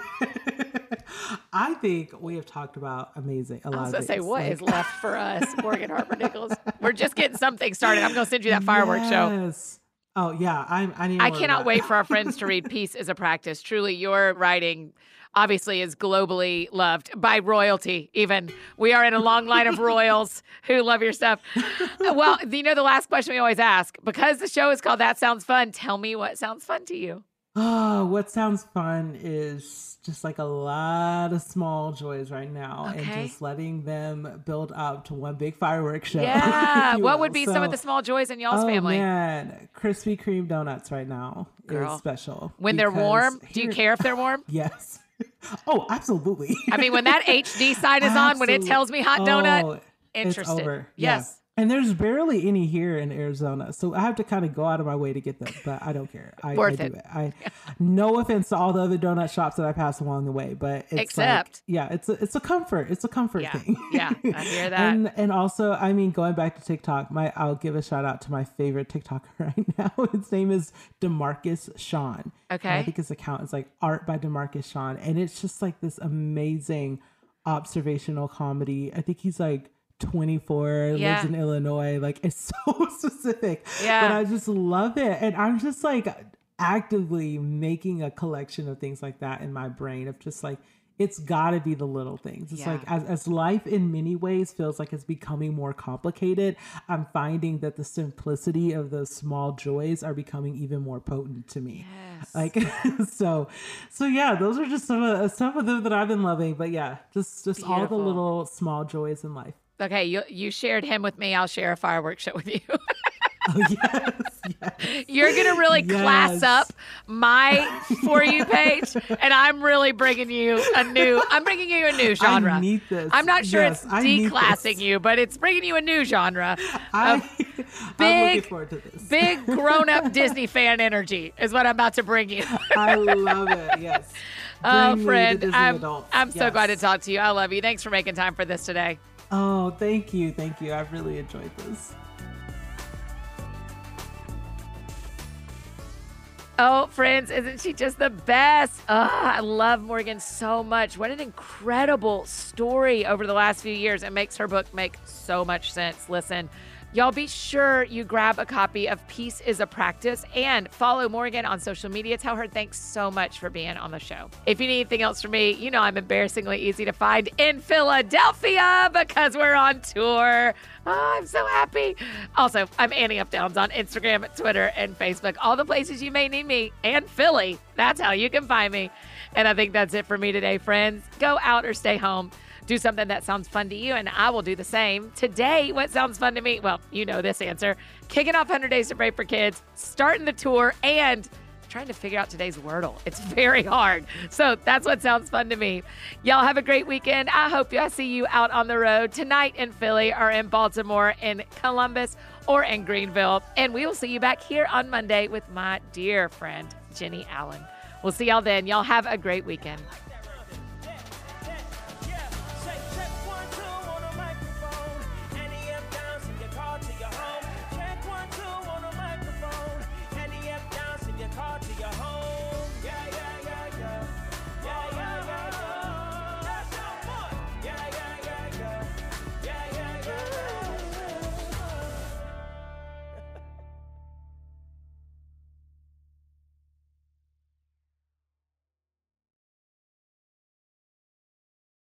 I think we have talked about amazing. A I lot was of gonna say, what like- is left for us, Morgan Harper Nichols? We're just getting something started. I'm gonna send you that fireworks show. Yes. Oh yeah, I'm. I need. I cannot wait for our friends to read Peace is a Practice. Truly, your writing obviously is globally loved by royalty, even. We are in a long line of royals who love your stuff. Uh, well, you know, the last question we always ask because the show is called That Sounds Fun, tell me what sounds fun to you. Oh, what sounds fun is just like a lot of small joys right now, Okay. and just letting them build up to one big fireworks show. Yeah. What will. would be some of the small joys in y'all's oh, family? man, Krispy Kreme donuts right now Girl. is special. When they're warm, do you care if they're warm? Yes. Oh, absolutely. I mean, when that HD sign is on, when it tells me hot donut, Oh, it's interested. over. Yeah. Yes. And there's barely any here in Arizona, so I have to kind of go out of my way to get them. But I don't care. I, Worth I it. do it. I no offense to all the other donut shops that I pass along the way, but it's Except- like, yeah, it's a it's a comfort. It's a comfort Yeah. thing. Yeah, I hear that. and and also, I mean, going back to TikTok, my I'll give a shout out to my favorite TikToker right now. His name is Demarcus Sean. And Okay. I think his account is like art by Demarcus Sean, and it's just like this amazing observational comedy. I think he's like 24, Yeah. lives in Illinois. Like it's so specific. Yeah. But I just love it. And I'm just like actively making a collection of things like that in my brain of just like it's got to be the little things. It's Yeah. like as, as life in many ways feels like it's becoming more complicated, I'm finding that the simplicity of those small joys are becoming even more potent to me. Yes. Like so, so yeah, those are just some of some of them that I've been loving. But yeah, just just all the little small joys in life. Okay, you you shared him with me. I'll share a fireworks show with you. Oh yes, yes. You're gonna really class up my for you page, and I'm really bringing you a new. I'm bringing you a new genre. I need this. I'm not sure Yes, it's declassing you, but it's bringing you a new genre. I, of I'm big- looking forward to this. Big grown up Disney fan energy is what I'm about to bring you. I love it. Yes. Oh, Bring the friend, I'm, adults. I'm so glad to talk to you. I love you. Thanks for making time for this today. Oh, thank you, thank you. I've really enjoyed this. Oh, friends, isn't she just the best? Oh, I love Morgan so much. What an incredible story over the last few years. It makes her book make so much sense. Listen, y'all be sure you grab a copy of Peace is a Practice and follow Morgan on social media. Tell her thanks so much for being on the show. If you need anything else from me, you know I'm embarrassingly easy to find in Philadelphia because we're on tour. Oh, I'm so happy. Also, I'm Annie F. Downs on Instagram, Twitter, and Facebook. All the places you may need me and Philly. That's how you can find me. And I think that's it for me today, friends. Go out or stay home. Do something that sounds fun to you, and I will do the same. Today, what sounds fun to me? Well, you know this answer. Kicking off 100 Days to Pray for Kids, starting the tour, and trying to figure out today's Wordle. It's very hard. So that's what sounds fun to me. Y'all have a great weekend. I hope I see you out on the road tonight in Philly or in Baltimore, in Columbus, or in Greenville. And we will see you back here on Monday with my dear friend, Jennie Allen. We'll see y'all then. Y'all have a great weekend.